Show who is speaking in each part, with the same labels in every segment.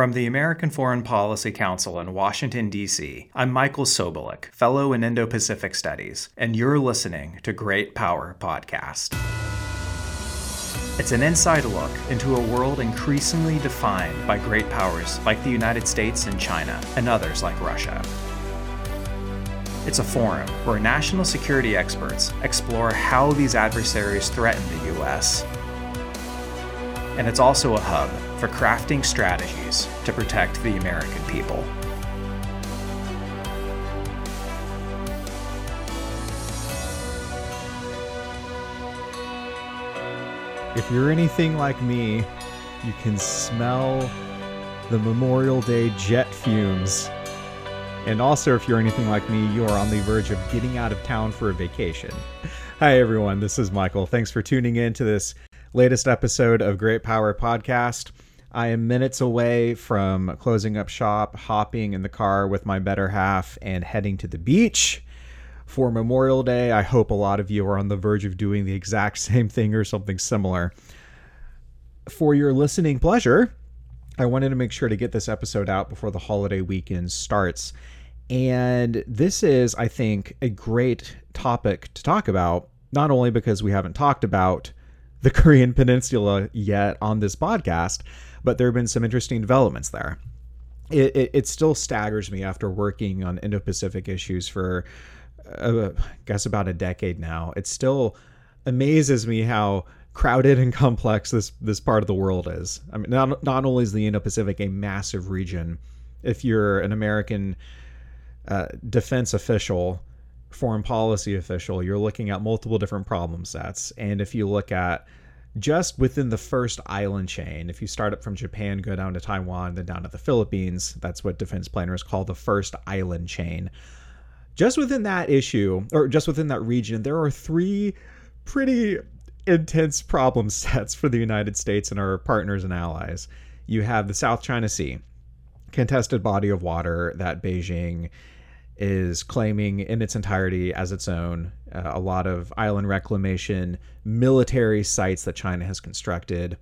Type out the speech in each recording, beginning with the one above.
Speaker 1: From the American Foreign Policy Council in Washington, D.C., I'm Michael Sobolik, Fellow in Indo Pacific Studies, and you're listening to Great Power Podcast. It's an inside look into a world increasingly defined by great powers like the United States and China, and others like Russia. It's a forum where national security experts explore how these adversaries threaten the U.S. And it's also a hub for crafting strategies to protect the American people.
Speaker 2: If you're anything like me, you can smell the Memorial Day jet fumes. And also, if you're anything like me, you are on the verge of getting out of town for a vacation. Hi, everyone. This is Michael. Thanks for tuning in to this latest episode of Great Power Podcast. I am minutes away from closing up shop, hopping in the car with my better half, and heading to the beach for Memorial Day. I hope a lot of you are on the verge of doing the exact same thing or something similar. For your listening pleasure, I wanted to make sure to get this episode out before the holiday weekend starts. And this is, I think, a great topic to talk about, not only because we haven't talked about the Korean Peninsula yet on this podcast, but there have been some interesting developments there. It, it, it still staggers me after working on Indo Pacific issues for, uh, I guess, about a decade now. It still amazes me how crowded and complex this this part of the world is. I mean, not not only is the Indo Pacific a massive region, if you're an American uh, defense official, foreign policy official, you're looking at multiple different problem sets. And if you look at just within the first island chain, if you start up from Japan, go down to Taiwan, then down to the Philippines, that's what defense planners call the first island chain. Just within that issue, or just within that region, there are three pretty intense problem sets for the United States and our partners and allies. You have the South China Sea, contested body of water that Beijing is claiming in its entirety as its own. Uh, a lot of island reclamation, military sites that China has constructed.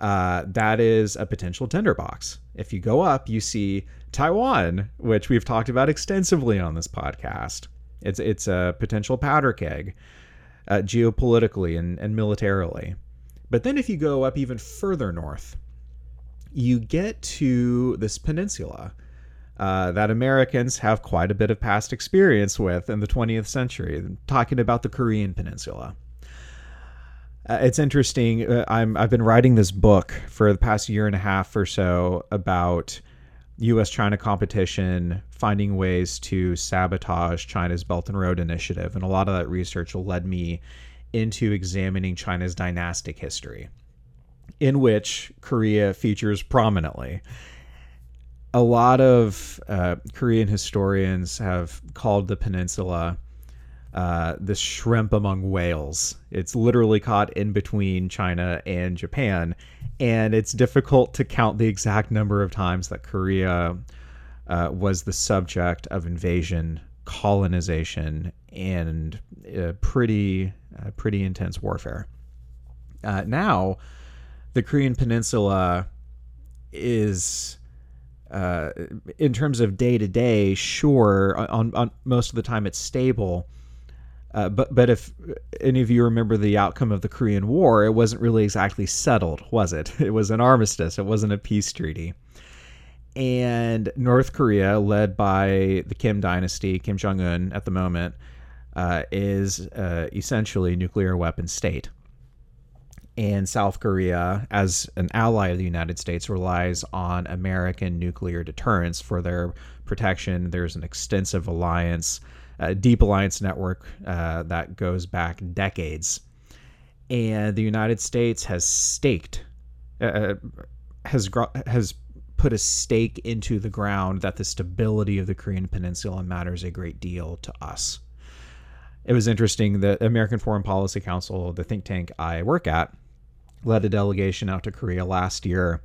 Speaker 2: Uh, that is a potential tinderbox. If you go up, you see Taiwan, which we've talked about extensively on this podcast. It's it's a potential powder keg, uh, geopolitically and, and militarily. But then if you go up even further north, you get to this peninsula uh, that Americans have quite a bit of past experience with in the 20th century, talking about the Korean Peninsula. Uh, it's interesting. Uh, I'm I've been writing this book for the past year and a half or so about U.S.-China competition, finding ways to sabotage China's Belt and Road Initiative, and a lot of that research led me into examining China's dynastic history, in which Korea features prominently a lot of uh, Korean historians have called the peninsula uh, the shrimp among whales. It's literally caught in between China and Japan, and it's difficult to count the exact number of times that Korea uh, was the subject of invasion, colonization, and uh, pretty uh, pretty intense warfare. Uh, now, the Korean Peninsula is uh, in terms of day to day, sure, on, on most of the time it's stable. Uh, but but if any of you remember the outcome of the Korean War, it wasn't really exactly settled, was it? It was an armistice. It wasn't a peace treaty. And North Korea, led by the Kim dynasty, Kim Jong Un at the moment, uh, is uh, essentially a nuclear weapon state and South Korea, as an ally of the United States, relies on American nuclear deterrence for their protection. There's an extensive alliance, a deep alliance network uh, that goes back decades. And the United States has staked, uh, uh has has put a stake into the ground that the stability of the Korean Peninsula matters a great deal to us. It was interesting the American Foreign Policy Council, the think tank I work at, led a delegation out to Korea last year,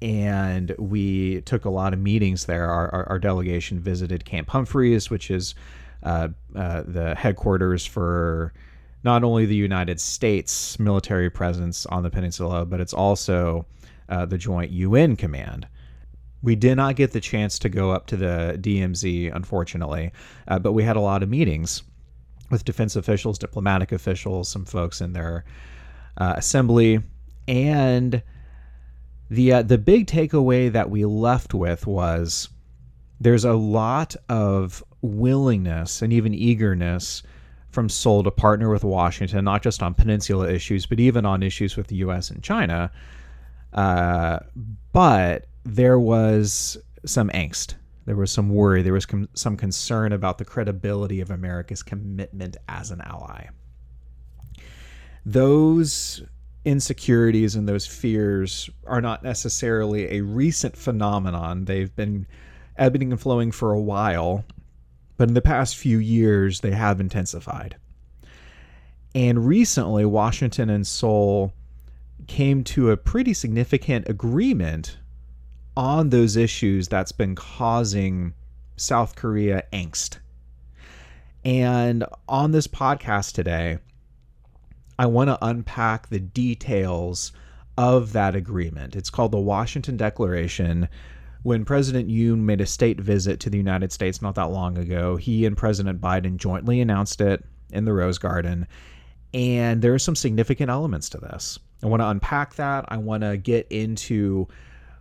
Speaker 2: and we took a lot of meetings there. Our, our, our delegation visited Camp Humphreys, which is uh, uh, the headquarters for not only the United States military presence on the peninsula, but it's also uh, the Joint UN Command. We did not get the chance to go up to the DMZ, unfortunately, uh, but we had a lot of meetings with defense officials, diplomatic officials, some folks in their uh, assembly, and the uh, the big takeaway that we left with was there's a lot of willingness and even eagerness from Seoul to partner with Washington, not just on peninsula issues, but even on issues with the U.S. and China. Uh, but there was some angst. There was some worry. There was com- some concern about the credibility of America's commitment as an ally. Those insecurities and those fears are not necessarily a recent phenomenon. They've been ebbing and flowing for a while, but in the past few years, they have intensified. And recently, Washington and Seoul came to a pretty significant agreement on those issues that's been causing South Korea angst. And on this podcast today, I want to unpack the details of that agreement. It's called the Washington Declaration. When President Yoon made a state visit to the United States not that long ago, he and President Biden jointly announced it in the Rose Garden. And there are some significant elements to this. I want to unpack that. I want to get into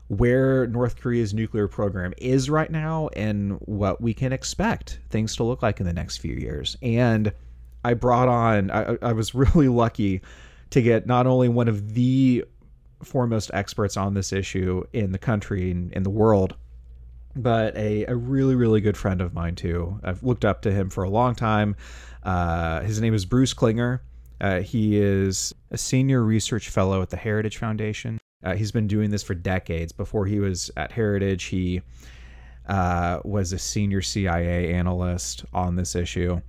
Speaker 2: where North Korea's nuclear program is right now and what we can expect things to look like in the next few years. And I brought on, I, I was really lucky to get not only one of the foremost experts on this issue in the country and in the world, but a, a really, really good friend of mine too. I've looked up to him for a long time. Uh, his name is Bruce Klingner. Uh, he is a senior research fellow at the Heritage Foundation. Uh, he's been doing this for decades. Before he was at Heritage, he uh, was a senior CIA analyst on this issue,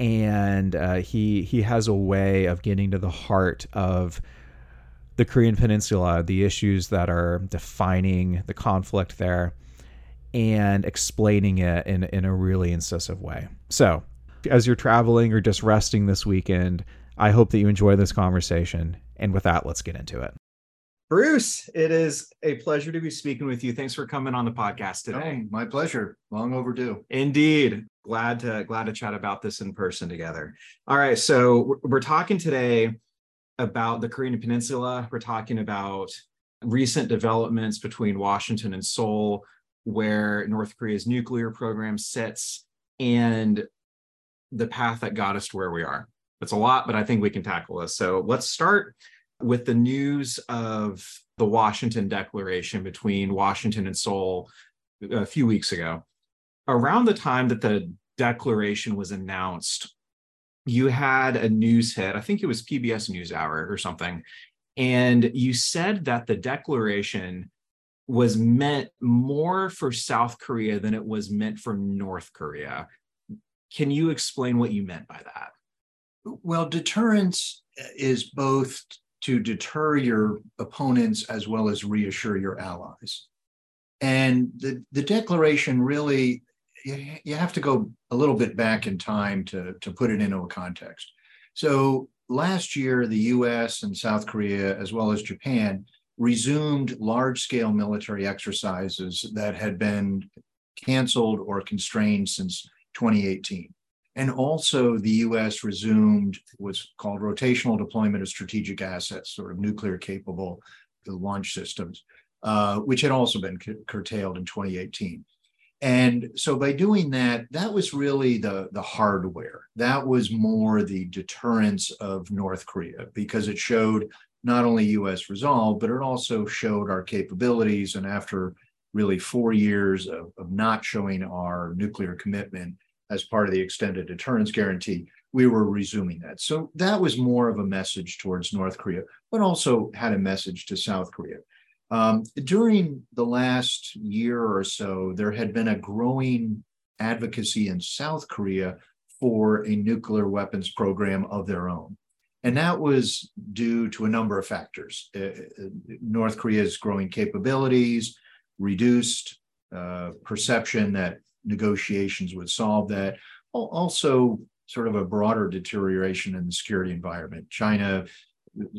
Speaker 2: and uh, he he has a way of getting to the heart of the Korean Peninsula, the issues that are defining the conflict there, and explaining it in in a really incisive way. So, as you're traveling or just resting this weekend, I hope that you enjoy this conversation. And with that, let's get into it. Bruce, it is a pleasure to be speaking with you. Thanks for coming on the podcast today.
Speaker 3: Oh, my pleasure. Long overdue.
Speaker 2: Indeed. Glad to glad to chat about this in person together. All right, so we're talking today about the Korean Peninsula. We're talking about recent developments between Washington and Seoul, where North Korea's nuclear program sits, and the path that got us to where we are. It's a lot, but I think we can tackle this. So let's start with the news of the Washington Declaration between Washington and Seoul uh, a few weeks ago, around the time that the declaration was announced, you had a news hit. I think it was PBS NewsHour or something. And you said that the declaration was meant more for South Korea than it was meant for North Korea. Can you explain what you meant by that?
Speaker 3: Well, deterrence is both to deter your opponents as well as reassure your allies. And the, the declaration really, you, you have to go a little bit back in time to, to put it into a context. So last year, the US and South Korea, as well as Japan, resumed large scale military exercises that had been canceled or constrained since 2018. And also, the US resumed what's called rotational deployment of strategic assets, sort of nuclear capable launch systems, uh, which had also been curtailed in 2018. And so by doing that, that was really the, the hardware. That was more the deterrence of North Korea because it showed not only US resolve, but it also showed our capabilities. And after really four years of, of not showing our nuclear commitment, as part of the extended deterrence guarantee, we were resuming that. So that was more of a message towards North Korea, but also had a message to South Korea. Um, during the last year or so, there had been a growing advocacy in South Korea for a nuclear weapons program of their own. And that was due to a number of factors. Uh, uh North Korea's growing capabilities, reduced uh, perception that negotiations would solve that. Also, sort of a broader deterioration in the security environment. China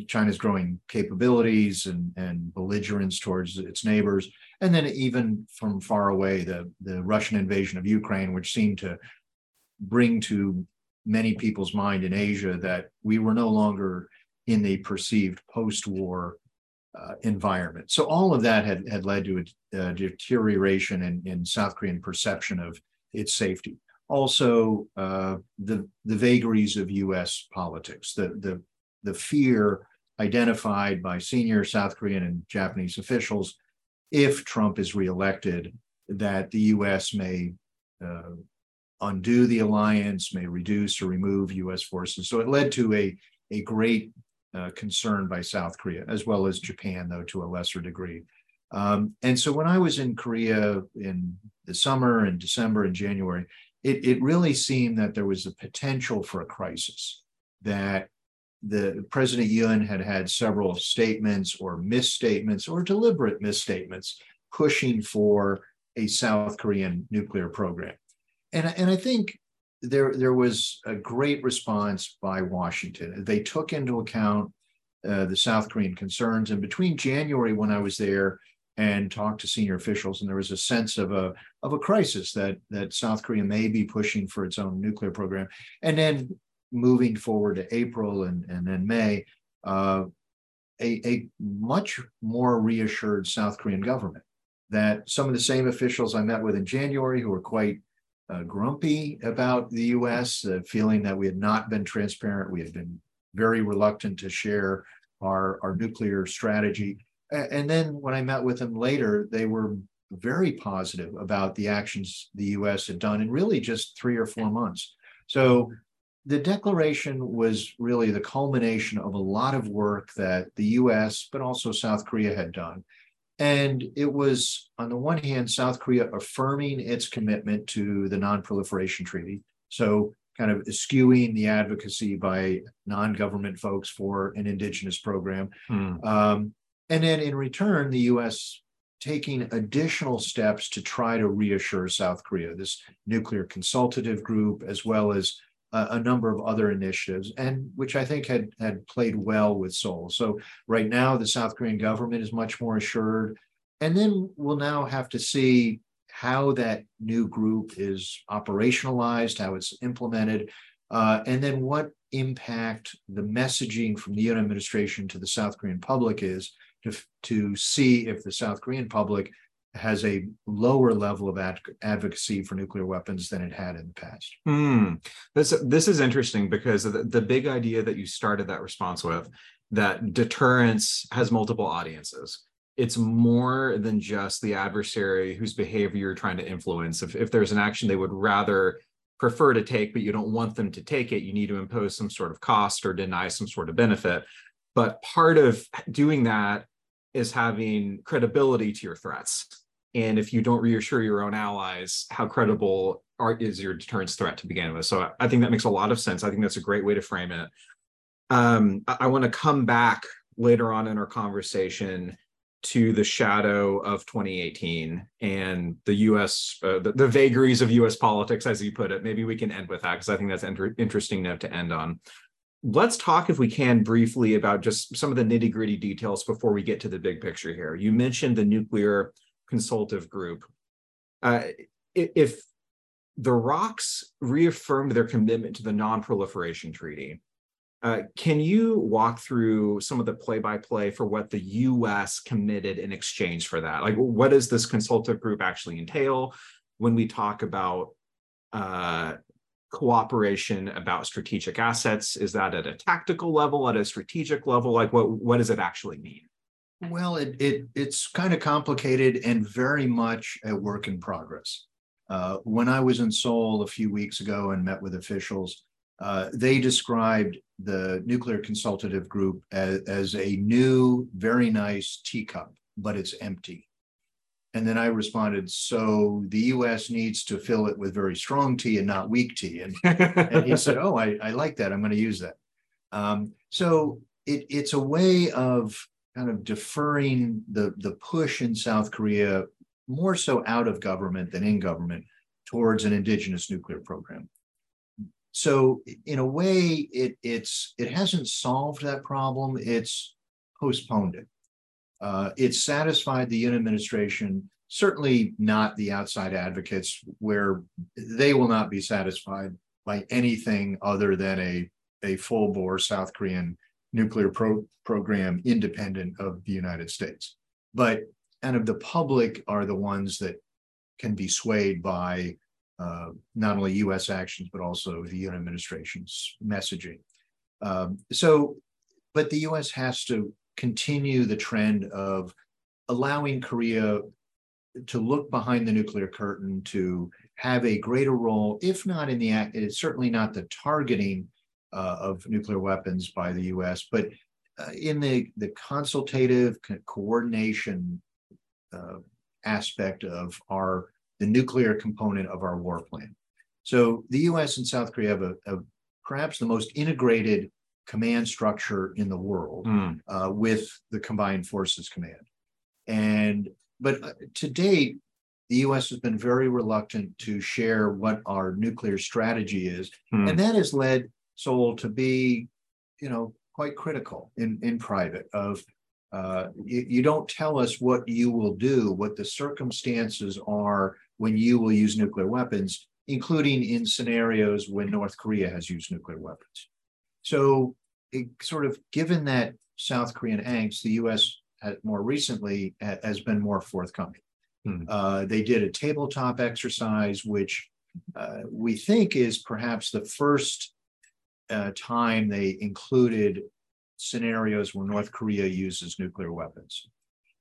Speaker 3: China's growing capabilities and, and belligerence towards its neighbors. And then even from far away, the, the Russian invasion of Ukraine, which seemed to bring to many people's mind in Asia that we were no longer in the perceived post-war uh, environment. So all of that had, had led to a, a deterioration in, in South Korean perception of its safety. Also, uh, the, the vagaries of U.S. politics, the, the, the fear identified by senior South Korean and Japanese officials if Trump is reelected, that the U.S. may uh, undo the alliance, may reduce or remove U.S. forces. So it led to a, a great uh, concern by South Korea, as well as Japan, though to a lesser degree. Um, and so when I was in Korea in the summer and December and January, it, it really seemed that there was a potential for a crisis, that the President Yoon had had several statements or misstatements or deliberate misstatements pushing for a South Korean nuclear program and and I think there there was a great response by Washington. They took into account uh, the South Korean concerns, and between January when I was there and talked to senior officials, and there was a sense of a of a crisis that that South Korea may be pushing for its own nuclear program, and then moving forward to April and and then May. Uh, a, a much more reassured South Korean government that some of the same officials I met with in January who were quite uh, grumpy about the US, uh, feeling that we had not been transparent. We had been very reluctant to share our, our nuclear strategy. And then when I met with them later, they were very positive about the actions the US had done in really just three or four months. So the declaration was really the culmination of a lot of work that the US, but also South Korea had done. And it was, on the one hand, South Korea affirming its commitment to the Non-Proliferation Treaty. So, kind of eschewing the advocacy by non government folks for an indigenous program. Hmm. Um, and then in return, the US taking additional steps to try to reassure South Korea, this nuclear consultative group, as well as a, number of other initiatives, and which I think had had played well with Seoul. So right now, the South Korean government is much more assured, and then we'll now have to see how that new group is operationalized, how it's implemented, uh, and then what impact the messaging from the Yoon administration to the South Korean public is to, to see if the South Korean public has a lower level of ad- advocacy for nuclear weapons than it had in the past.
Speaker 2: Mm. This this is interesting because the, the big idea that you started that response with that deterrence has multiple audiences. It's more than just the adversary whose behavior you're trying to influence. If, if there's an action they would rather prefer to take, but you don't want them to take it, you need to impose some sort of cost or deny some sort of benefit. But part of doing that is having credibility to your threats. And if you don't reassure your own allies, how credible are, is your deterrence threat to begin with? So I think that makes a lot of sense. I think that's a great way to frame it. Um, I, I want to come back later on in our conversation to the shadow of 2018 and the US, uh, the, the, vagaries of US politics, as you put it. Maybe we can end with that because I think that's interesting note to end on let's talk, if we can, briefly about just some of the nitty gritty details before we get to the big picture here. You mentioned the nuclear consultative group. Uh, if the ROKs reaffirmed their commitment to the non proliferation treaty, uh, can you walk through some of the play by play for what the US committed in exchange for that? Like, what does this consultative group actually entail when we talk about uh, cooperation about strategic assets? Is that at a tactical level, at a strategic level? Like what, what does it actually mean?
Speaker 3: Well, it, it it's kind of complicated and very much a work in progress. Uh, when I was in Seoul a few weeks ago and met with officials, uh, they described the nuclear consultative group as, as a new, very nice teacup, but it's empty. And then I responded, so the US needs to fill it with very strong tea and not weak tea. And, and he said, oh, I, I like that. I'm going to use that. Um, so it, it's a way of kind of deferring the, the push in South Korea, more so out of government than in government, towards an indigenous nuclear program. so in a way, it it's it hasn't solved that problem. It's postponed it. Uh, it's satisfied the Yoon administration, certainly not the outside advocates, where they will not be satisfied by anything other than a, a full bore South Korean nuclear pro- program independent of the United States. But and of the public are the ones that can be swayed by uh, not only U.S. actions but also the Yoon administration's messaging. Um, so, but the U.S. has to continue the trend of allowing Korea to look behind the nuclear curtain to have a greater role, if not in the act, it's certainly not the targeting uh, of nuclear weapons by the U.S., but uh, in the the consultative co- coordination uh, aspect of our the nuclear component of our war plan. So the U.S. and South Korea have a, a perhaps the most integrated command structure in the world
Speaker 2: Mm.
Speaker 3: uh, with the Combined Forces Command. And but uh, to date, the U.S. has been very reluctant to share what our nuclear strategy is,
Speaker 2: Hmm.
Speaker 3: and that has led Seoul to be, you know, quite critical in in private of. Uh, you, you don't tell us what you will do, what the circumstances are when you will use nuclear weapons, including in scenarios when North Korea has used nuclear weapons. So, it, sort of given that South Korean angst, the U.S. Has, more recently ha- has been more forthcoming.
Speaker 2: Hmm.
Speaker 3: Uh, they did a tabletop exercise, which uh, we think is perhaps the first uh, time they included scenarios where North Korea uses nuclear weapons.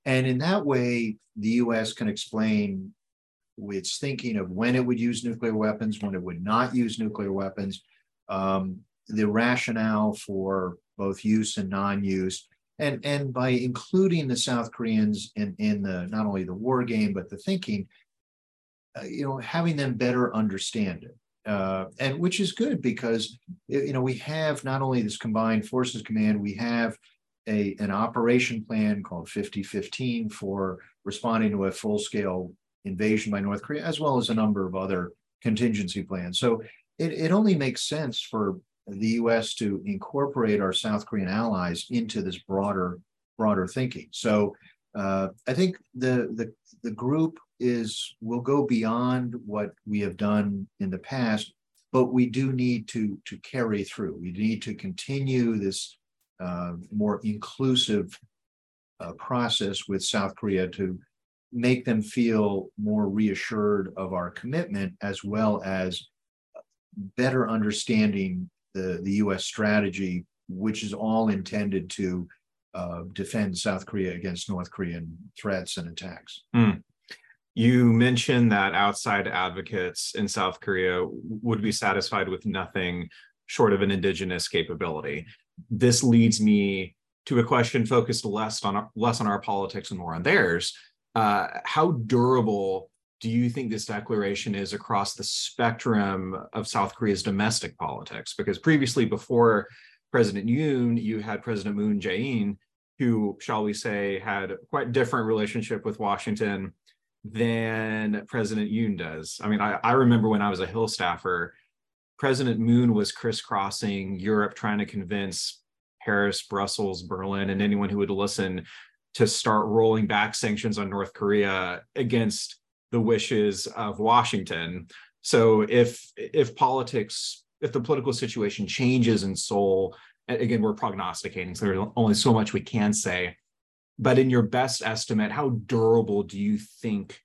Speaker 3: And in that way, the US can explain its thinking of when it would use nuclear weapons, when it would not use nuclear weapons, um, the rationale for both use and non-use. And, and by including the South Koreans in, in the not only the war game, but the thinking, uh, you know, having them better understand it. Uh, and which is good because you know we have not only this combined forces command, we have a an operation plan called 5015 for responding to a full-scale invasion by North Korea, as well as a number of other contingency plans. So it, it only makes sense for the US to incorporate our South Korean allies into this broader, broader thinking. So uh, I think the, the the group is will go beyond what we have done in the past, but we do need to to carry through. We need to continue this uh, more inclusive uh, process with South Korea to make them feel more reassured of our commitment, as well as better understanding the the U.S. strategy, which is all intended to uh, defend South Korea against North Korean threats and attacks.
Speaker 2: You mentioned that outside advocates in South Korea would be satisfied with nothing short of an indigenous capability. This leads me to a question focused less on less on our politics and more on theirs. Uh, how durable do you think this declaration is across the spectrum of South Korea's domestic politics? Because previously, before President Yoon, you had President Moon Jae-in, who, shall we say, had quite different relationship with Washington than President Yoon does. I mean, I, I remember when I was a Hill staffer, President Moon was crisscrossing Europe trying to convince Paris, Brussels, Berlin, and anyone who would listen to start rolling back sanctions on North Korea against the wishes of Washington. So if if politics, if the political situation changes in Seoul, again, we're prognosticating, so there's only so much we can say. But in your best estimate, how durable do you think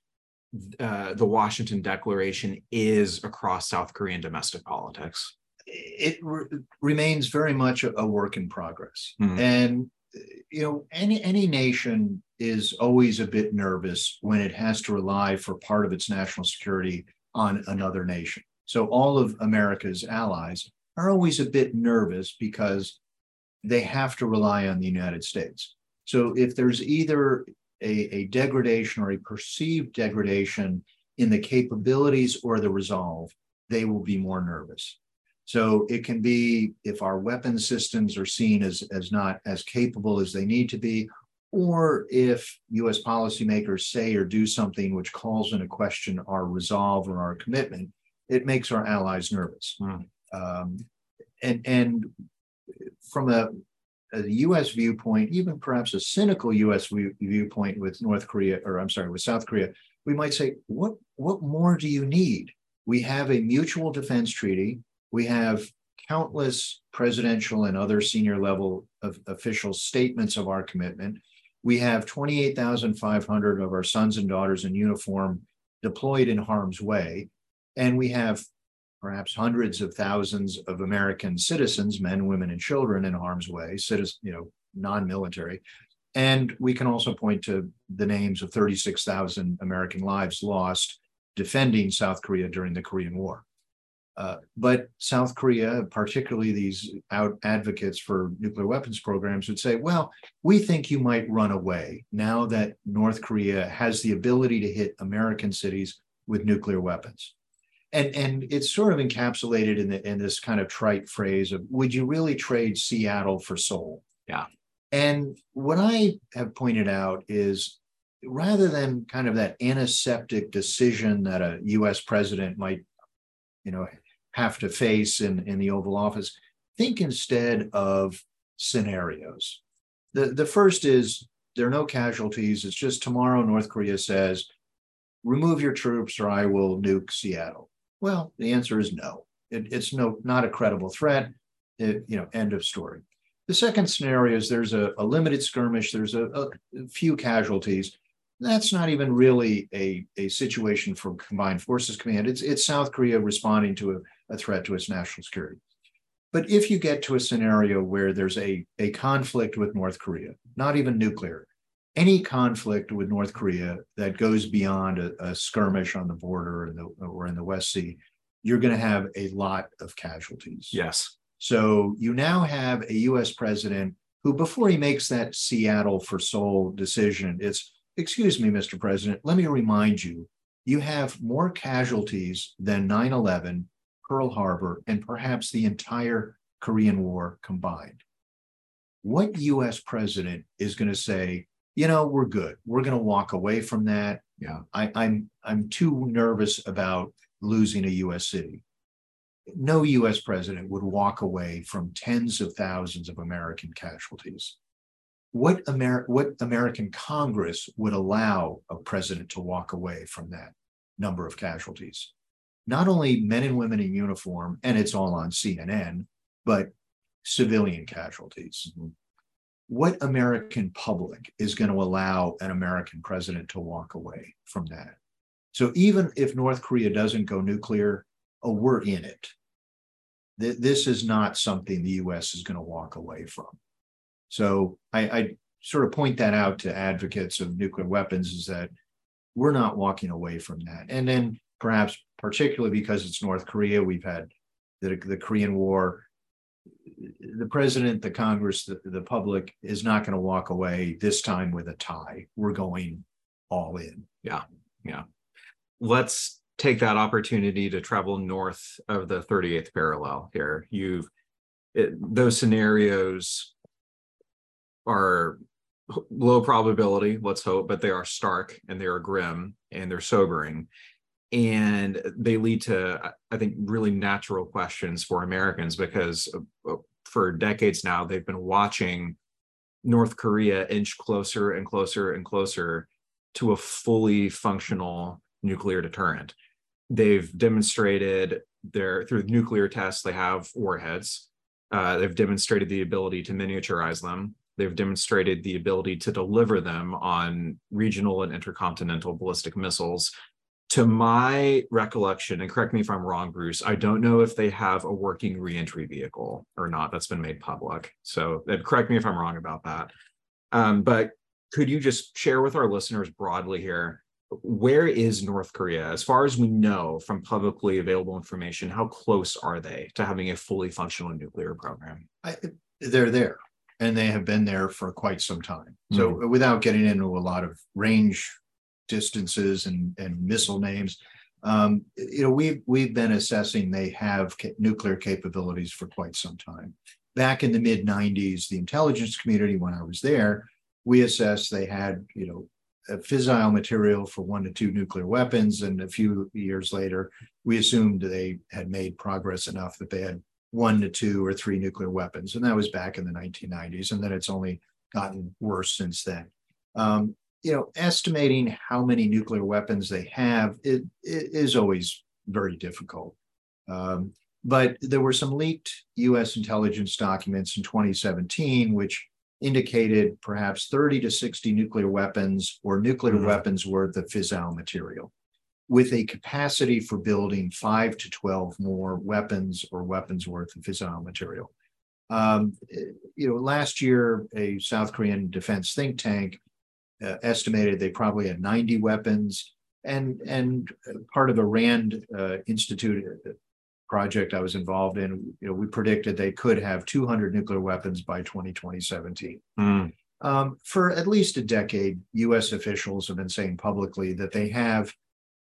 Speaker 2: uh, the Washington Declaration is across South Korean domestic politics?
Speaker 3: It re- remains very much a, a work in progress,
Speaker 2: Mhm.
Speaker 3: and you know, any any nation is always a bit nervous when it has to rely for part of its national security on another nation. So all of America's allies are always a bit nervous because they have to rely on the United States. So if there's either a, a degradation or a perceived degradation in the capabilities or the resolve, they will be more nervous. So it can be if our weapon systems are seen as, as not as capable as they need to be, or if US policymakers say or do something which calls into question our resolve or our commitment, it makes our allies nervous.
Speaker 2: Hmm.
Speaker 3: Um, and and from a, a U.S. viewpoint, even perhaps a cynical U.S. View, viewpoint with North Korea, or I'm sorry, with South Korea, we might say, what what more do you need? We have a mutual defense treaty. We have countless presidential and other senior level of official statements of our commitment. We have 28,500 of our sons and daughters in uniform deployed in harm's way. And we have perhaps hundreds of thousands of American citizens, men, women, and children in harm's way, citizens, you know, non-military. And we can also point to the names of 36,000 American lives lost defending South Korea during the Korean War. Uh, but South Korea, particularly these out advocates for nuclear weapons programs, would say, well, we think you might run away now that North Korea has the ability to hit American cities with nuclear weapons. And, and it's sort of encapsulated in, the, in this kind of trite phrase of, would you really trade Seattle for Seoul?
Speaker 2: Yeah.
Speaker 3: And what I have pointed out is rather than kind of that antiseptic decision that a US president might, you know, have to face in, in the Oval Office. Think instead of scenarios. The, the first is there are no casualties. It's just tomorrow North Korea says, remove your troops or I will nuke Seattle. Well, the answer is no. It, it's no not a credible threat. It, you know, end of story. The second scenario is there's a, a limited skirmish, there's a, a, few casualties. That's not even really a, a situation for combined forces command. It's, it's South Korea responding to a, a threat to its national security. But if you get to a scenario where there's a, a conflict with North Korea, not even nuclear, any conflict with North Korea that goes beyond a, a skirmish on the border or, the, or in the West Sea, you're going to have a lot of casualties.
Speaker 2: Yes.
Speaker 3: So you now have a US president who, before he makes that Seattle for Seoul decision, it's, excuse me, Mr. President, let me remind you, you have more casualties than 9 11 Pearl Harbor, and perhaps the entire Korean War combined. What US president is going to say, you know, we're good. We're going to walk away from that.
Speaker 2: Yeah.
Speaker 3: I, I'm I'm too nervous about losing a US city. No US president would walk away from tens of thousands of American casualties. What, Amer- what American Congress would allow a president to walk away from that number of casualties? not only men and women in uniform, and it's all on CNN, but civilian casualties. Mm-hmm. What American public is going to allow an American president to walk away from that? So even if North Korea doesn't go nuclear, oh, we're in it. Th- this is not something the US is going to walk away from. So I, I sort of point that out to advocates of nuclear weapons is that we're not walking away from that. And then perhaps particularly because it's North Korea. We've had the, the Korean War. The president, the Congress, the, the public is not going to walk away this time with a tie. We're going all in.
Speaker 2: Yeah. Yeah. Let's take that opportunity to travel north of the 38th parallel here. You've it, those scenarios are low probability, let's hope, but they are stark and they are grim and they're sobering and they lead to i think really natural questions for americans because uh, for decades now they've been watching north korea inch closer and closer and closer to a fully functional nuclear deterrent. They've demonstrated their through nuclear tests they have warheads. Uh, they've demonstrated the ability to miniaturize them. They've demonstrated the ability to deliver them on regional and intercontinental ballistic missiles to my recollection, and correct me if I'm wrong, Bruce, I don't know if they have a working reentry vehicle or not that's been made public. So correct me if I'm wrong about that. Um, but could you just share with our listeners broadly here, where is North Korea? As far as we know from publicly available information, how close are they to having a fully functional nuclear program?
Speaker 3: I, they're there and they have been there for quite some time. So mm-hmm. without getting into a lot of range distances and, and missile names. Um, you know, we've we've been assessing they have ca- nuclear capabilities for quite some time. Back in the mid '90s, the intelligence community, when I was there, we assessed they had you know a fissile material for one to two nuclear weapons. And a few years later, we assumed they had made progress enough that they had one to two or three nuclear weapons. And that was back in the 1990s. And then it's only gotten worse since then. Um, you know, estimating how many nuclear weapons they have it, it is always very difficult. Um, but there were some leaked US intelligence documents in 2017, which indicated perhaps 30 to 60 nuclear weapons or nuclear mm-hmm. weapons worth of fissile material with a capacity for building five to 12 more weapons or weapons worth of fissile material. Um, you know, last year, a South Korean defense think tank uh, estimated they probably had 90 weapons. And, and part of a RAND uh, Institute project I was involved in, you know, we predicted they could have 200 nuclear weapons by 2017. Mm. Um, for at least a decade, U.S. officials have been saying publicly that they have,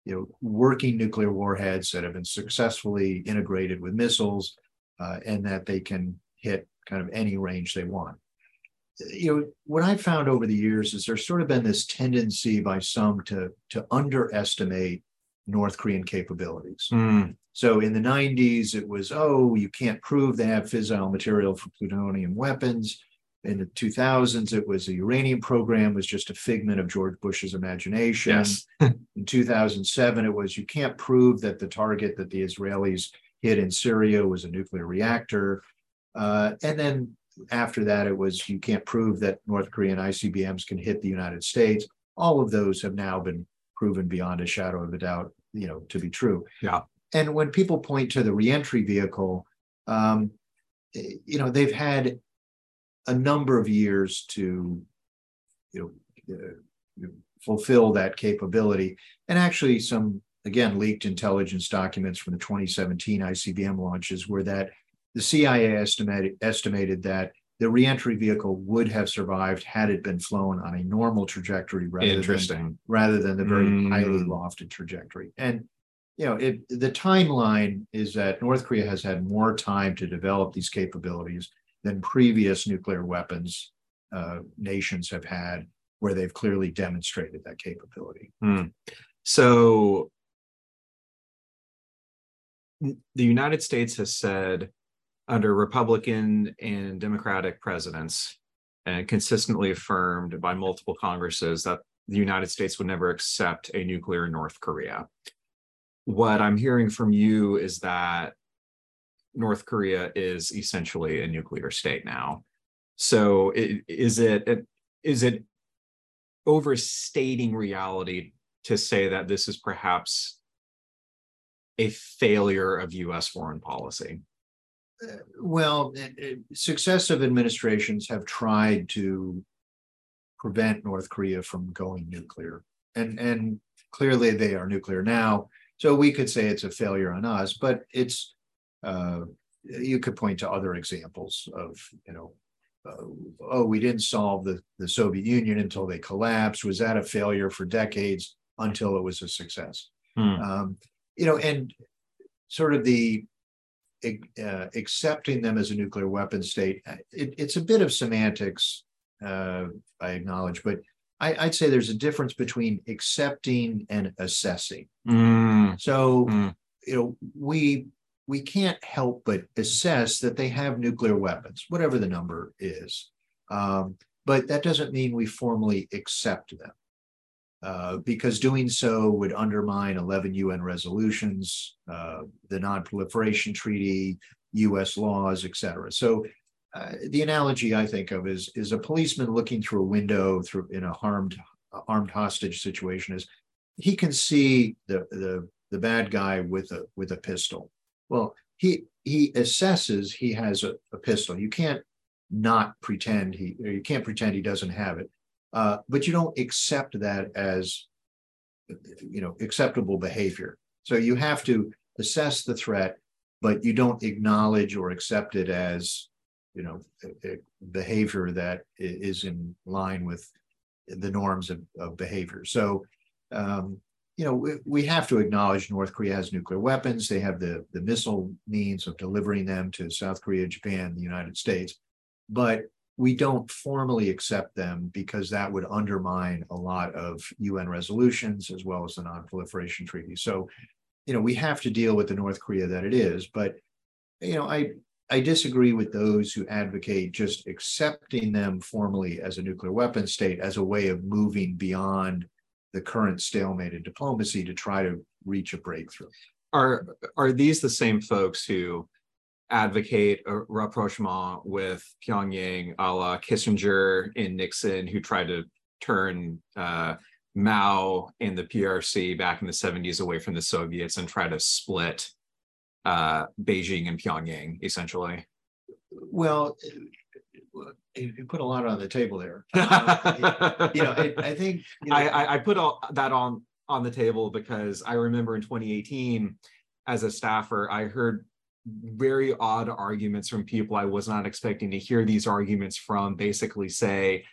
Speaker 3: you know, working nuclear warheads that have been successfully integrated with missiles, uh, and that they can hit kind of any range they want. You know, what I've found over the years is there's sort of been this tendency by some to to underestimate North Korean capabilities. Mm. So in the 90s, it was, oh, you can't prove they have fissile material for plutonium weapons. In the 2000s, it was the uranium program was just a figment of George Bush's imagination. Yes. in 2007, it was you can't prove that the target that the Israelis hit in Syria was a nuclear reactor. Uh, and then after that, it was you can't prove that North Korean ICBMs can hit the United States. All of those have now been proven beyond a shadow of a doubt, you know, to be true.
Speaker 2: Yeah.
Speaker 3: And when people point to the reentry vehicle, um, you know, they've had a number of years to, you know, uh, fulfill that capability. And actually, some again leaked intelligence documents from the 2017 ICBM launches were that the CIA estimated estimated that the reentry vehicle would have survived had it been flown on a normal trajectory rather than rather than the very mm. highly lofted trajectory. And you know, it, the timeline is that North Korea has had more time to develop these capabilities than previous nuclear weapons uh, nations have had, where they've clearly demonstrated that capability.
Speaker 2: Mm. So, the United States has said under Republican and Democratic presidents, and consistently affirmed by multiple Congresses that the United States would never accept a nuclear North Korea what I'm hearing from you is that North Korea is essentially a nuclear state now. So is it is it overstating reality to say that this is perhaps a failure of U.S. foreign policy?
Speaker 3: Well, successive administrations have tried to prevent North Korea from going nuclear, and and clearly they are nuclear now. So we could say it's a failure on us, but it's uh, you could point to other examples of you know uh, oh we didn't solve the the Soviet Union until they collapsed. Was that a failure for decades until it was a success? Hmm. Um, you know, and sort of the uh, accepting them as a nuclear weapon state. Uh, it, it's a bit of semantics, uh, I acknowledge, but I, would say there's a difference between accepting and assessing. Mm. So, mm. you know, we we can't help but assess that they have nuclear weapons, whatever the number is. Um, but that doesn't mean we formally accept them, uh, because doing so would undermine 11 UN resolutions, uh, the Non-Proliferation Treaty, U.S. laws, etc. So uh, the analogy I think of is is a policeman looking through a window through in a harmed armed hostage situation is he can see the the the bad guy with a with a pistol. Well, he he assesses he has a, a pistol. You can't not pretend he you can't pretend he doesn't have it, uh, but you don't accept that as you know acceptable behavior. So you have to assess the threat, but you don't acknowledge or accept it as you know behavior that is in line with the norms of, of behavior. So um, you know we, we, have to acknowledge north korea has nuclear weapons. They have the the missile means of delivering them to south korea japan the united states. But we don't formally accept them because that would undermine a lot of UN resolutions as well as the non-proliferation treaty. So, you know, we have to deal with the North Korea that it is. But, you know, I I disagree with those who advocate just accepting them formally as a nuclear weapon state as a way of moving beyond the current stalemate in diplomacy to try to reach a breakthrough.
Speaker 2: Are are these the same folks who advocate a rapprochement with Pyongyang a la Kissinger and Nixon, who tried to turn uh, Mao and the PRC back in the 70s away from the Soviets and try to split uh, Beijing and Pyongyang, essentially?
Speaker 3: Well, you put a lot on the table there. Uh, you know, I, I think you know,
Speaker 2: I, I put all that on on the table because I remember in 2018, as a staffer, I heard very odd arguments from people I was not expecting to hear these arguments from basically say,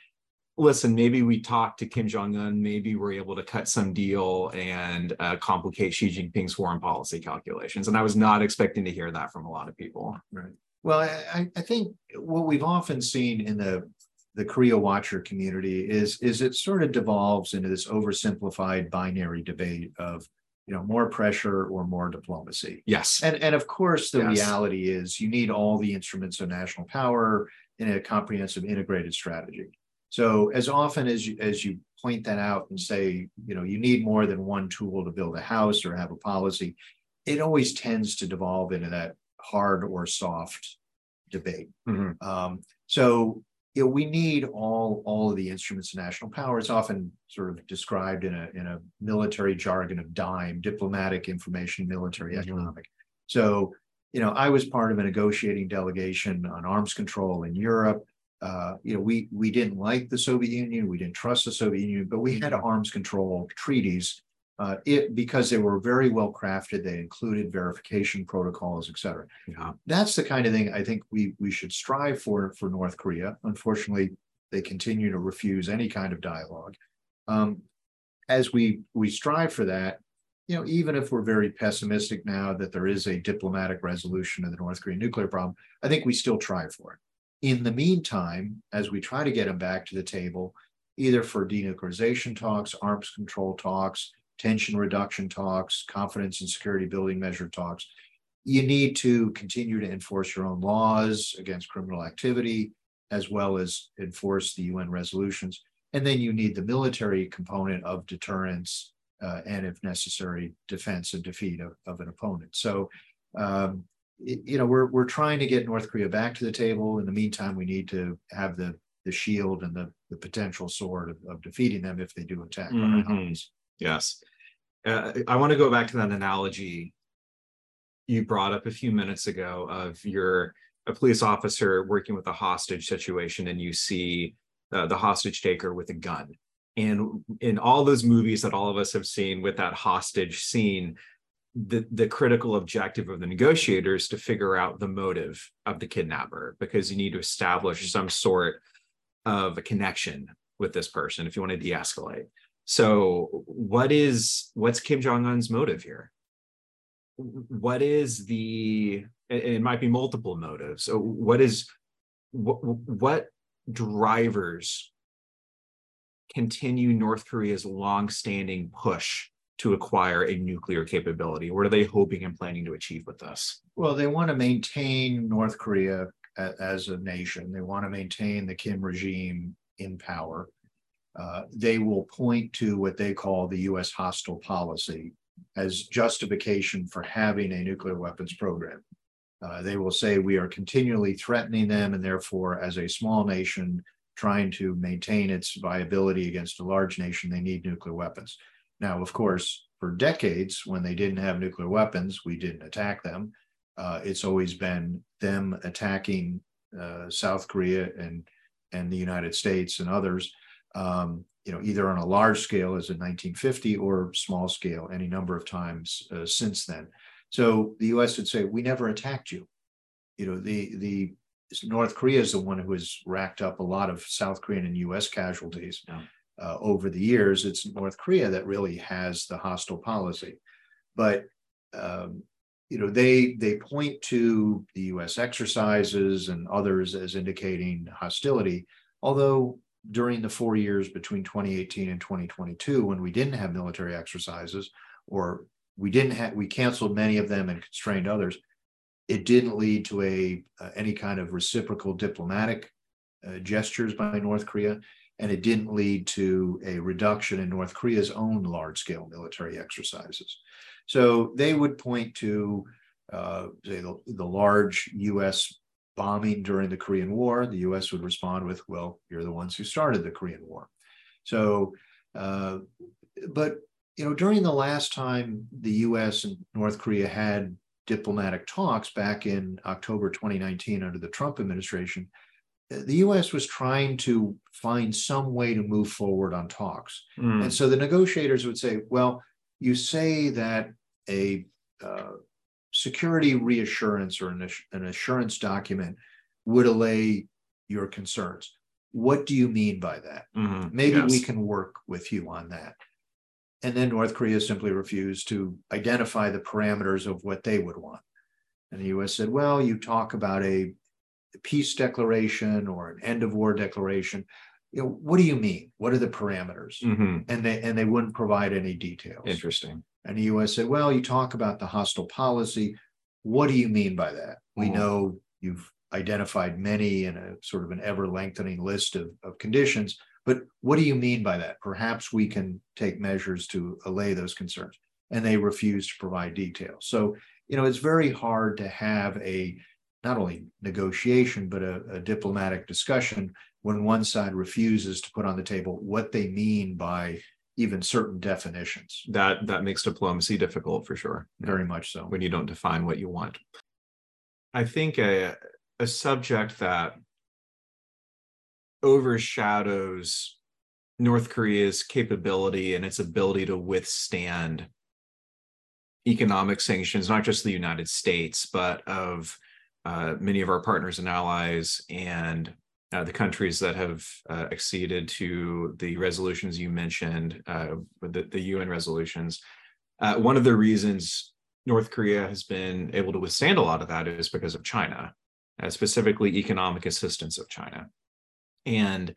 Speaker 2: listen, maybe we talked to Kim Jong un, maybe we're able to cut some deal and uh, complicate Xi Jinping's foreign policy calculations. And I was not expecting to hear that from a lot of people.
Speaker 3: Right. Well, I, I think what we've often seen in the the Korea Watcher community is is it sort of devolves into this oversimplified binary debate of you know more pressure or more diplomacy
Speaker 2: yes
Speaker 3: and and of course the yes. reality is you need all the instruments of national power in a comprehensive integrated strategy so as often as you as you point that out and say you know you need more than one tool to build a house or have a policy it always tends to devolve into that hard or soft debate mm-hmm. um, so you know, we need all all of the instruments of national power. It's often sort of described in a in a military jargon of DIME, diplomatic, information, military, mm-hmm. economic. So, you know, I was part of a negotiating delegation on arms control in Europe. Uh, you know, we we didn't like the Soviet Union, we didn't trust the Soviet Union, but we had mm-hmm. arms control treaties uh, it because they were very well crafted. They included verification protocols, et cetera. Yeah. That's the kind of thing I think we we should strive for for North Korea. Unfortunately, they continue to refuse any kind of dialogue. Um, as we we strive for that, you know, even if we're very pessimistic now that there is a diplomatic resolution of the North Korean nuclear problem, I think we still try for it. In the meantime, as we try to get them back to the table, either for denuclearization talks, arms control talks, tension reduction talks, confidence and security building measure talks. You need to continue to enforce your own laws against criminal activity, as well as enforce the UN resolutions. And then you need the military component of deterrence uh, and, if necessary, defense and defeat of, of an opponent. So, um, it, you know, we're we're trying to get North Korea back to the table. In the meantime, we need to have the the shield and the the potential sword of, of defeating them if they do attack mm-hmm.
Speaker 2: Yes. Uh, I want to go back to that analogy you brought up a few minutes ago of you're a police officer working with a hostage situation and you see uh, the hostage taker with a gun. And in all those movies that all of us have seen with that hostage scene, the, the critical objective of the negotiators to figure out the motive of the kidnapper because you need to establish some sort of a connection with this person if you want to de-escalate so what is what's Kim Jong Un's motive here? What is the? It might be multiple motives. So what is what, what drivers continue North Korea's long-standing push to acquire a nuclear capability? What are they hoping and planning to achieve with this?
Speaker 3: Well, they want to maintain North Korea as a nation. They want to maintain the Kim regime in power. Uh, they will point to what they call the US hostile policy as justification for having a nuclear weapons program. Uh, they will say we are continually threatening them, and therefore, as a small nation trying to maintain its viability against a large nation, they need nuclear weapons. Now, of course, for decades, when they didn't have nuclear weapons, we didn't attack them. Uh, it's always been them attacking uh, South Korea and and the United States and others um, you know, either on a large scale as in 1950 or small scale any number of times uh, since then. So the U.S. would say, "We never attacked you." You know, the the North Korea is the one who has racked up a lot of South Korean and U.S. casualties yeah. uh, over the years. It's North Korea that really has the hostile policy, but um, you know, they they point to the U.S. exercises and others as indicating hostility. Although during the four years between 2018 and 2022, when we didn't have military exercises, or we didn't have we canceled many of them and constrained others, it didn't lead to a uh, any kind of reciprocal diplomatic uh, gestures by North Korea, and it didn't lead to a reduction in North Korea's own large-scale military exercises. So they would point to uh, say the, the large U.S. bombing during the Korean War. The U.S. would respond with, "Well, you're the ones who started the Korean War." So, uh, but you know, during the last time the U.S. and North Korea had diplomatic talks back in October 2019 under the Trump administration, the US was trying to find some way to move forward on talks. Mm. And so the negotiators would say, well, you say that a uh, security reassurance or an, an assurance document would allay your concerns. What do you mean by that? Mm-hmm. Maybe yes. we can work with you on that. And then North Korea simply refused to identify the parameters of what they would want. And the US said, well, you talk about a peace declaration or an end of war declaration. You know, what do you mean? What are the parameters? Mm-hmm. And they and they wouldn't provide any details.
Speaker 2: Interesting.
Speaker 3: And the US said, well, you talk about the hostile policy. What do you mean by that? We mm-hmm. know you've identified many in a sort of an ever lengthening list of, of conditions. But what do you mean by that? Perhaps we can take measures to allay those concerns. And they refuse to provide details. So, you know, it's very hard to have a not only negotiation, but a, a diplomatic discussion when one side refuses to put on the table what they mean by even certain definitions.
Speaker 2: That that makes diplomacy difficult for sure.
Speaker 3: Very much so.
Speaker 2: When you don't define what you want. I think a a subject that overshadows North Korea's capability and its ability to withstand economic sanctions, not just the United States, but of uh, many of our partners and allies and uh, the countries that have uh, acceded to the resolutions you mentioned, uh, the, the, UN resolutions. Uh, one of the reasons North Korea has been able to withstand a lot of that is because of China, uh, specifically economic assistance of China. And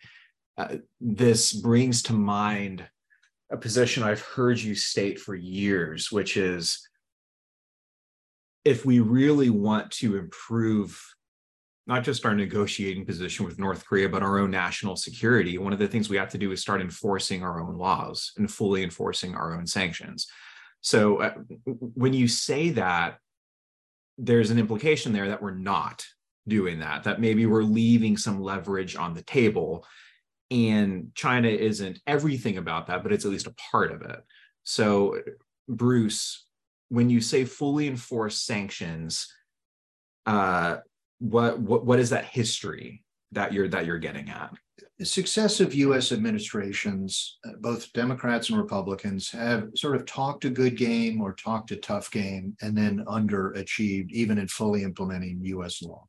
Speaker 2: uh, this brings to mind a position I've heard you state for years, which is if we really want to improve not just our negotiating position with North Korea, but our own national security, one of the things we have to do is start enforcing our own laws and fully enforcing our own sanctions. So uh, when you say that, there's an implication there that we're not doing that, that maybe we're leaving some leverage on the table. And China isn't everything about that, but it's at least a part of it. So, Bruce, when you say fully enforce sanctions, uh, what, what what is that history that you're that you're getting at?
Speaker 3: Successive U.S. administrations, uh, both Democrats and Republicans, have sort of talked a good game or talked a tough game, and then underachieved even in fully implementing U.S. law.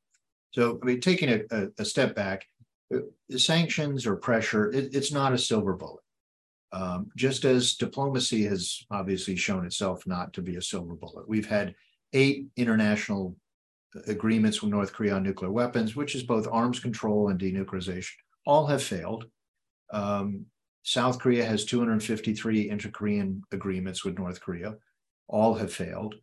Speaker 3: So, I mean, taking a, a, a step back, uh, sanctions or pressure, it, it's not a silver bullet. Um, just as diplomacy has obviously shown itself not to be a silver bullet. We've had eight international agreements with North Korea on nuclear weapons, which is both arms control and denuclearization. All have failed. Um, South Korea has 253 inter-Korean agreements with North Korea. All have failed.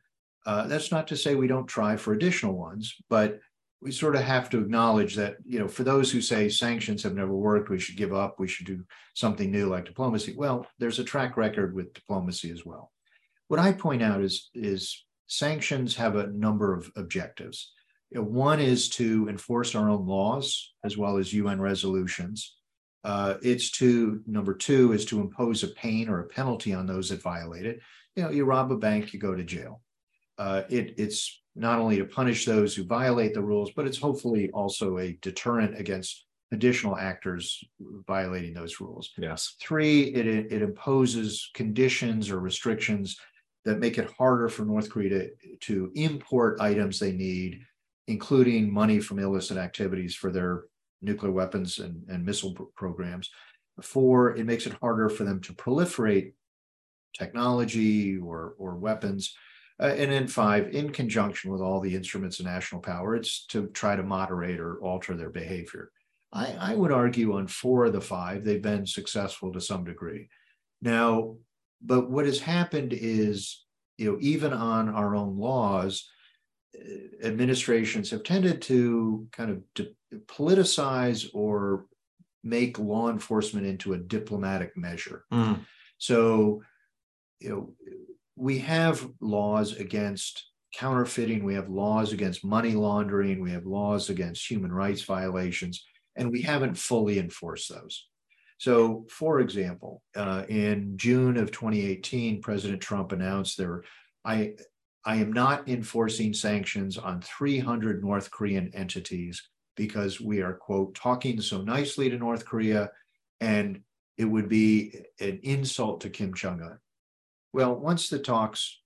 Speaker 3: Uh, that's not to say we don't try for additional ones, but we sort of have to acknowledge that, you know, for those who say sanctions have never worked, we should give up, we should do something new like diplomacy. Well, there's a track record with diplomacy as well. What I point out is, is sanctions have a number of objectives. One is to enforce our own laws as well as UN resolutions. Uh, it's to number two is to impose a pain or a penalty on those that violate it. You know, you rob a bank, you go to jail. Uh, it, it's not only to punish those who violate the rules, but it's hopefully also a deterrent against additional actors violating those rules.
Speaker 2: Yes.
Speaker 3: Three, it, it imposes conditions or restrictions that make it harder for North Korea to, to import items they need, including money from illicit activities for their nuclear weapons and, and missile programs. Four, it makes it harder for them to proliferate technology or, or weapons Uh, and then five, in conjunction with all the instruments of national power, it's to try to moderate or alter their behavior. I, I would argue on four of the five, they've been successful to some degree. Now, but what has happened is, you know, even on our own laws, uh, administrations have tended to kind of de- politicize or make law enforcement into a diplomatic measure.
Speaker 2: Mm.
Speaker 3: So, you know, we have laws against counterfeiting, we have laws against money laundering, we have laws against human rights violations, and we haven't fully enforced those. So, for example, uh, in June of 2018, President Trump announced there, I, I am not enforcing sanctions on 300 North Korean entities because we are, quote, talking so nicely to North Korea and it would be an insult to Kim Jong un. Well, once the talks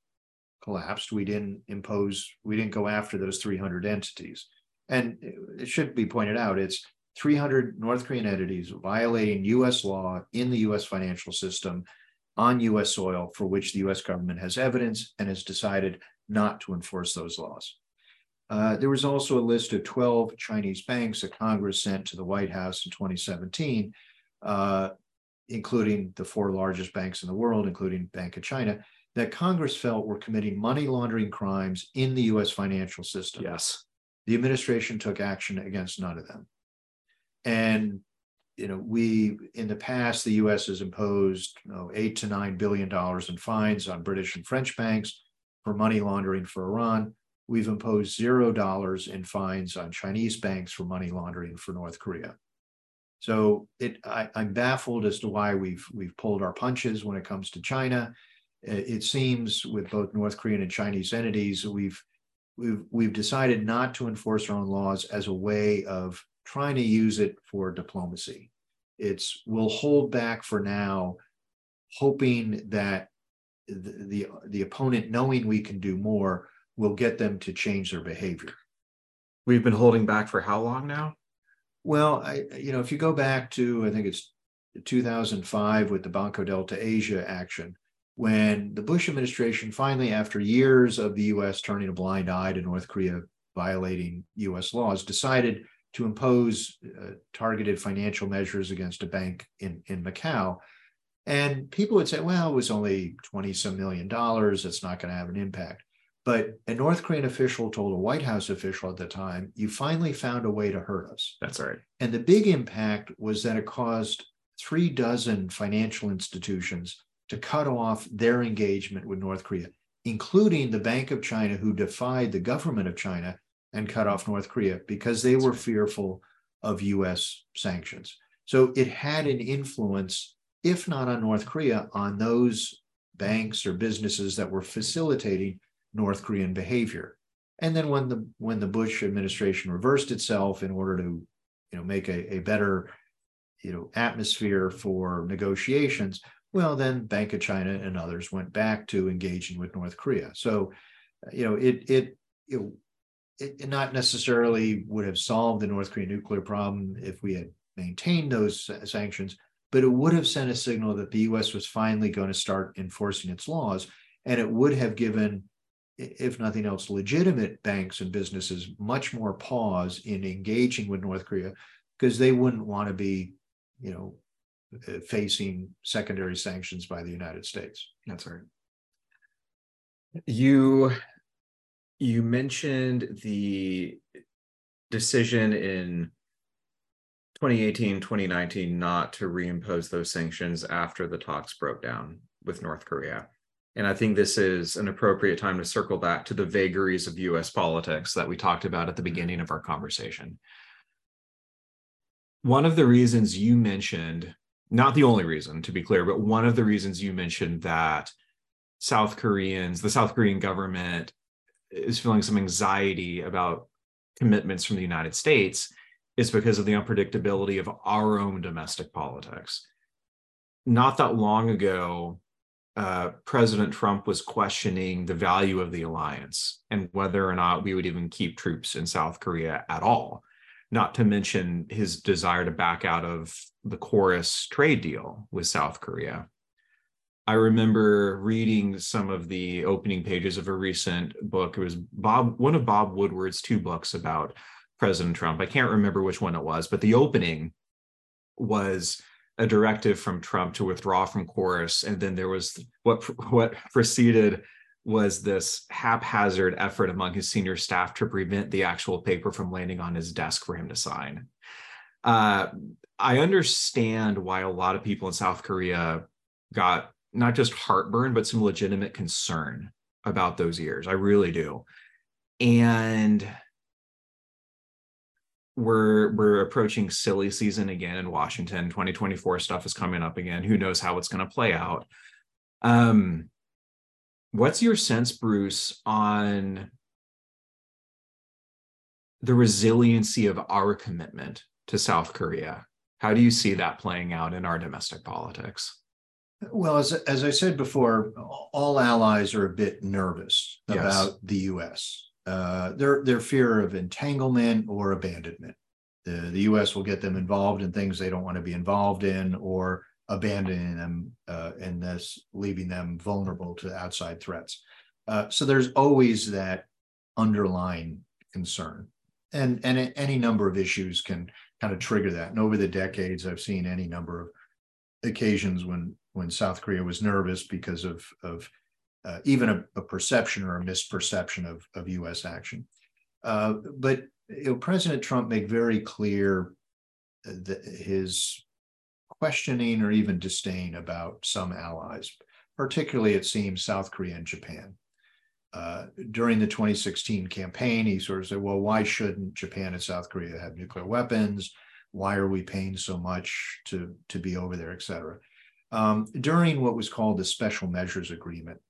Speaker 3: collapsed, we didn't impose, we didn't go after those 300 entities. And it should be pointed out, it's 300 North Korean entities violating US law in the US financial system on US soil for which the US government has evidence and has decided not to enforce those laws. Uh, there was also a list of 12 Chinese banks that Congress sent to the White House in 2017, uh, including the four largest banks in the world, including Bank of China, that Congress felt were committing money laundering crimes in the US financial system.
Speaker 2: Yes.
Speaker 3: The administration took action against none of them. And you know, we in the past, the U.S. has imposed you know, eight to nine billion dollars in fines on British and French banks for money laundering for Iran. We've imposed zero dollars in fines on Chinese banks for money laundering for North Korea. So it, I, am baffled as to why we've we've pulled our punches when it comes to China. It seems with both North Korean and Chinese entities, we've we've we've decided not to enforce our own laws as a way of trying to use it for diplomacy. It's we'll hold back for now, hoping that the, the, the opponent, knowing we can do more, will get them to change their behavior.
Speaker 2: We've been holding back for how long now?
Speaker 3: Well, I you know if you go back to I think it's 2005 with the Banco Delta Asia action, when the Bush administration finally, after years of the U.S. turning a blind eye to North Korea violating U.S. laws, decided to impose uh, targeted financial measures against a bank in, in Macau. And people would say, well, it was only 20 some million dollars. It's not going to have an impact. But a North Korean official told a White House official at the time, you finally found a way to hurt us.
Speaker 2: That's right.
Speaker 3: And the big impact was that it caused three dozen financial institutions to cut off their engagement with North Korea, including the Bank of China, who defied the government of China and cut off North Korea because they were fearful of US sanctions. So it had an influence, if not on North Korea, on those banks or businesses that were facilitating North Korean behavior. And then when the when the Bush administration reversed itself in order to, you know, make a, a better, you know, atmosphere for negotiations, well, then Bank of China and others went back to engaging with North Korea. So, you know, it it you know, it, not necessarily would have solved the North Korean nuclear problem if we had maintained those sanctions, but it would have sent a signal that the US was finally going to start enforcing its laws. And it would have given, if nothing else, legitimate banks and businesses much more pause in engaging with North Korea because they wouldn't want to be, you know, uh, facing secondary sanctions by the United States.
Speaker 2: That's right. You you mentioned the decision in 2018 2019 not to reimpose those sanctions after the talks broke down with north korea. And i think this is an appropriate time to circle back to the vagaries of us politics that we talked about at the mm-hmm. beginning of our conversation. One of the reasons you mentioned not the only reason to be clear but one of the reasons you mentioned that south koreans the south korean government is feeling some anxiety about commitments from the United States is because of the unpredictability of our own domestic politics. Not that long ago, uh, President Trump was questioning the value of the alliance and whether or not we would even keep troops in South Korea at all, not to mention his desire to back out of the KORUS trade deal with South Korea. I remember reading some of the opening pages of a recent book. It was Bob, one of Bob Woodward's two books about President Trump. I can't remember which one it was, but the opening was a directive from Trump to withdraw from KORUS, and then there was what what preceded was this haphazard effort among his senior staff to prevent the actual paper from landing on his desk for him to sign. Uh, I understand why a lot of people in South Korea got not just heartburn, but some legitimate concern about those years. I really do. And we're we're approaching silly season again in Washington. 2024 stuff is coming up again. Who knows how it's going to play out? Um, what's your sense, Bruce, on the resiliency of our commitment to South Korea? How do you see that playing out in our domestic politics?
Speaker 3: Well, as, as I said before, all allies are a bit nervous
Speaker 2: Yes.
Speaker 3: about the U.S. Uh, their their fear of entanglement or abandonment. The the U.S. will get them involved in things they don't want to be involved in, or abandoning them uh, and thus leaving them vulnerable to outside threats. Uh, so there's always that underlying concern, and and any number of issues can kind of trigger that. And over the decades, I've seen any number of occasions when when South Korea was nervous because of of uh, even a, a perception or a misperception of of U.S. action. Uh, but you know, President Trump made very clear that his questioning or even disdain about some allies, particularly it seems South Korea and Japan. Uh, during the 2016 campaign, he sort of said, "Well, why shouldn't Japan and South Korea have nuclear weapons? Why are we paying so much to to be over there, et cetera?" Um, during what was called the Special Measures Agreement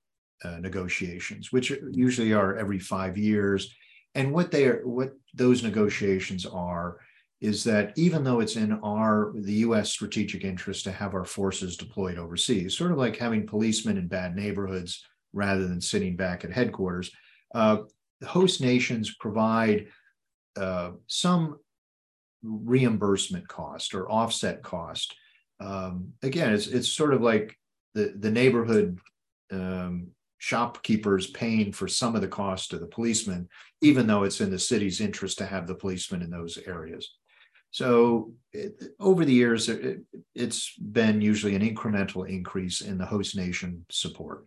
Speaker 3: uh, negotiations, which usually are every five years, and what they are, what those negotiations are, is that even though it's in our the U.S. strategic interest to have our forces deployed overseas, sort of like having policemen in bad neighborhoods rather than sitting back at headquarters, uh, host nations provide uh, some reimbursement cost or offset cost. Um, again, it's it's sort of like the the neighborhood um, shopkeepers paying for some of the cost to the policemen, even though it's in the city's interest to have the policemen in those areas. So it, over the years, it, it's been usually an incremental increase in the host nation support.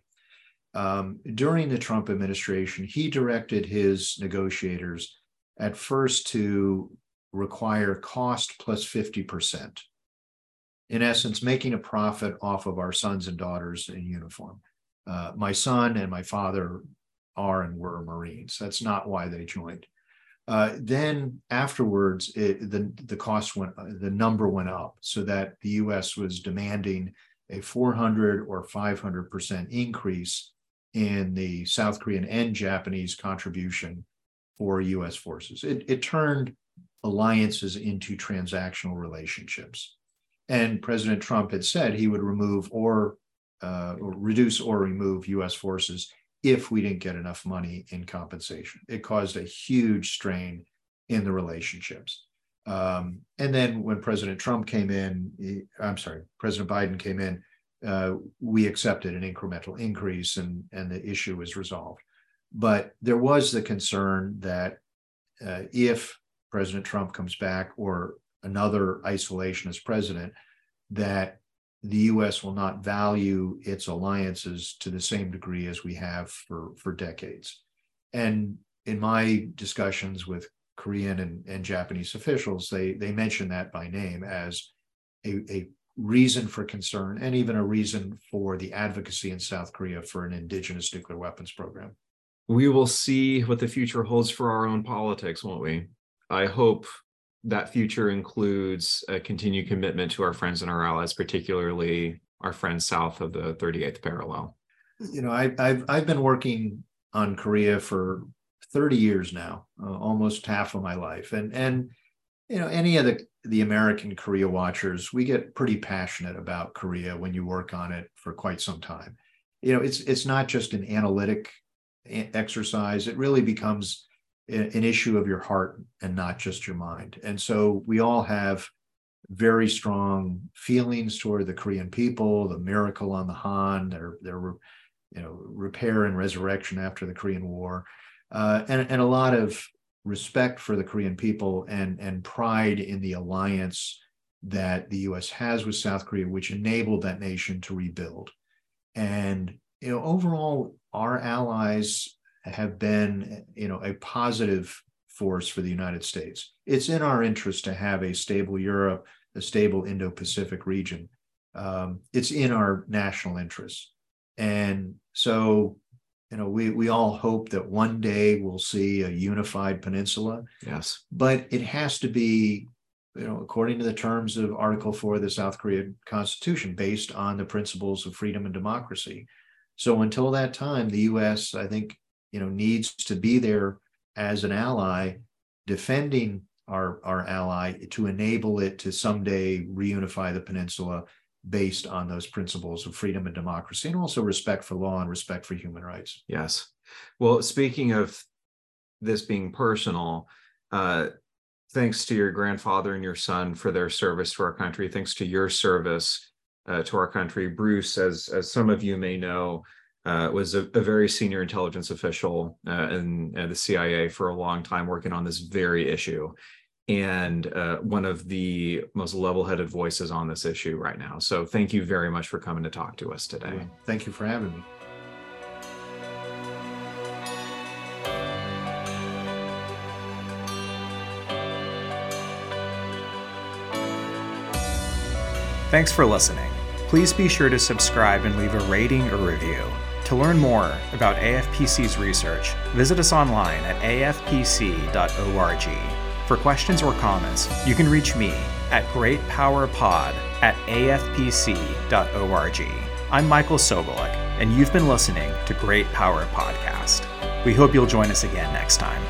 Speaker 3: Um, during the Trump administration, he directed his negotiators at first to require cost plus 50%. In essence, making a profit off of our sons and daughters in uniform. Uh, my son and my father are and were Marines. That's not why they joined. Uh, then afterwards, it, the the cost went, the number went up, so that the U.S. was demanding a 400 or 500 percent increase in the South Korean and Japanese contribution for U.S. forces. It, it turned alliances into transactional relationships, and President Trump had said he would remove or, uh, or reduce or remove U.S. forces if we didn't get enough money in compensation. It caused a huge strain in the relationships. Um, and then when President Trump came in, he, I'm sorry, President Biden came in, uh, we accepted an incremental increase and, and the issue was resolved. But there was the concern that uh, if President Trump comes back or another isolationist president, that the US will not value its alliances to the same degree as we have for, for decades. And in my discussions with Korean and, and Japanese officials, they, they mention that by name as a, a reason for concern and even a reason for the advocacy in South Korea for an indigenous nuclear weapons program.
Speaker 2: We will see what the future holds for our own politics, won't we? I hope that future includes a continued commitment to our friends and our allies, particularly our friends south of the 38th parallel.
Speaker 3: You know, I, I've I've been working on Korea for 30 years now, uh, almost half of my life, and and you know, any of the the American Korea watchers, we get pretty passionate about Korea when you work on it for quite some time. You know, it's it's not just an analytic e- exercise; it really becomes an issue of your heart and not just your mind. And so we all have very strong feelings toward the Korean people, the miracle on the Han, their their you know repair and resurrection after the Korean War, uh, and and a lot of respect for the Korean people and and pride in the alliance that the U.S. has with South Korea, which enabled that nation to rebuild. And you know, overall, our allies have been you know a positive force for the United States. It's in our interest to have a stable Europe, a stable Indo-Pacific region. Um, it's in our national interest, and so you know we we all hope that one day we'll see a unified peninsula.
Speaker 2: Yes,
Speaker 3: but it has to be you know, according to the terms of Article 4 of the South Korea Constitution, based on the principles of freedom and democracy. So until that time, the U.S. I think you know needs to be there as an ally, defending our our ally to enable it to someday reunify the peninsula based on those principles of freedom and democracy, and also respect for law and respect for human rights.
Speaker 2: Yes. Well, speaking of this being personal, uh, thanks to your grandfather and your son for their service to our country. Thanks to your service uh, to our country, Bruce, as as some of you may know, uh, was a, a, very senior intelligence official uh, in, in, the CIA for a long time, working on this very issue, and uh, one of the most level-headed voices on this issue right now. So, thank you very much for coming to talk to us today.
Speaker 3: Thank you for having me.
Speaker 1: Thanks for listening. Please be sure to subscribe and leave a rating or review. To learn more about AFPC's research, visit us online at afpc.org. For questions or comments, you can reach me at greatpowerpod at afpc.org. I'm Michael Sobolik, and you've been listening to Great Power Podcast. We hope you'll join us again next time.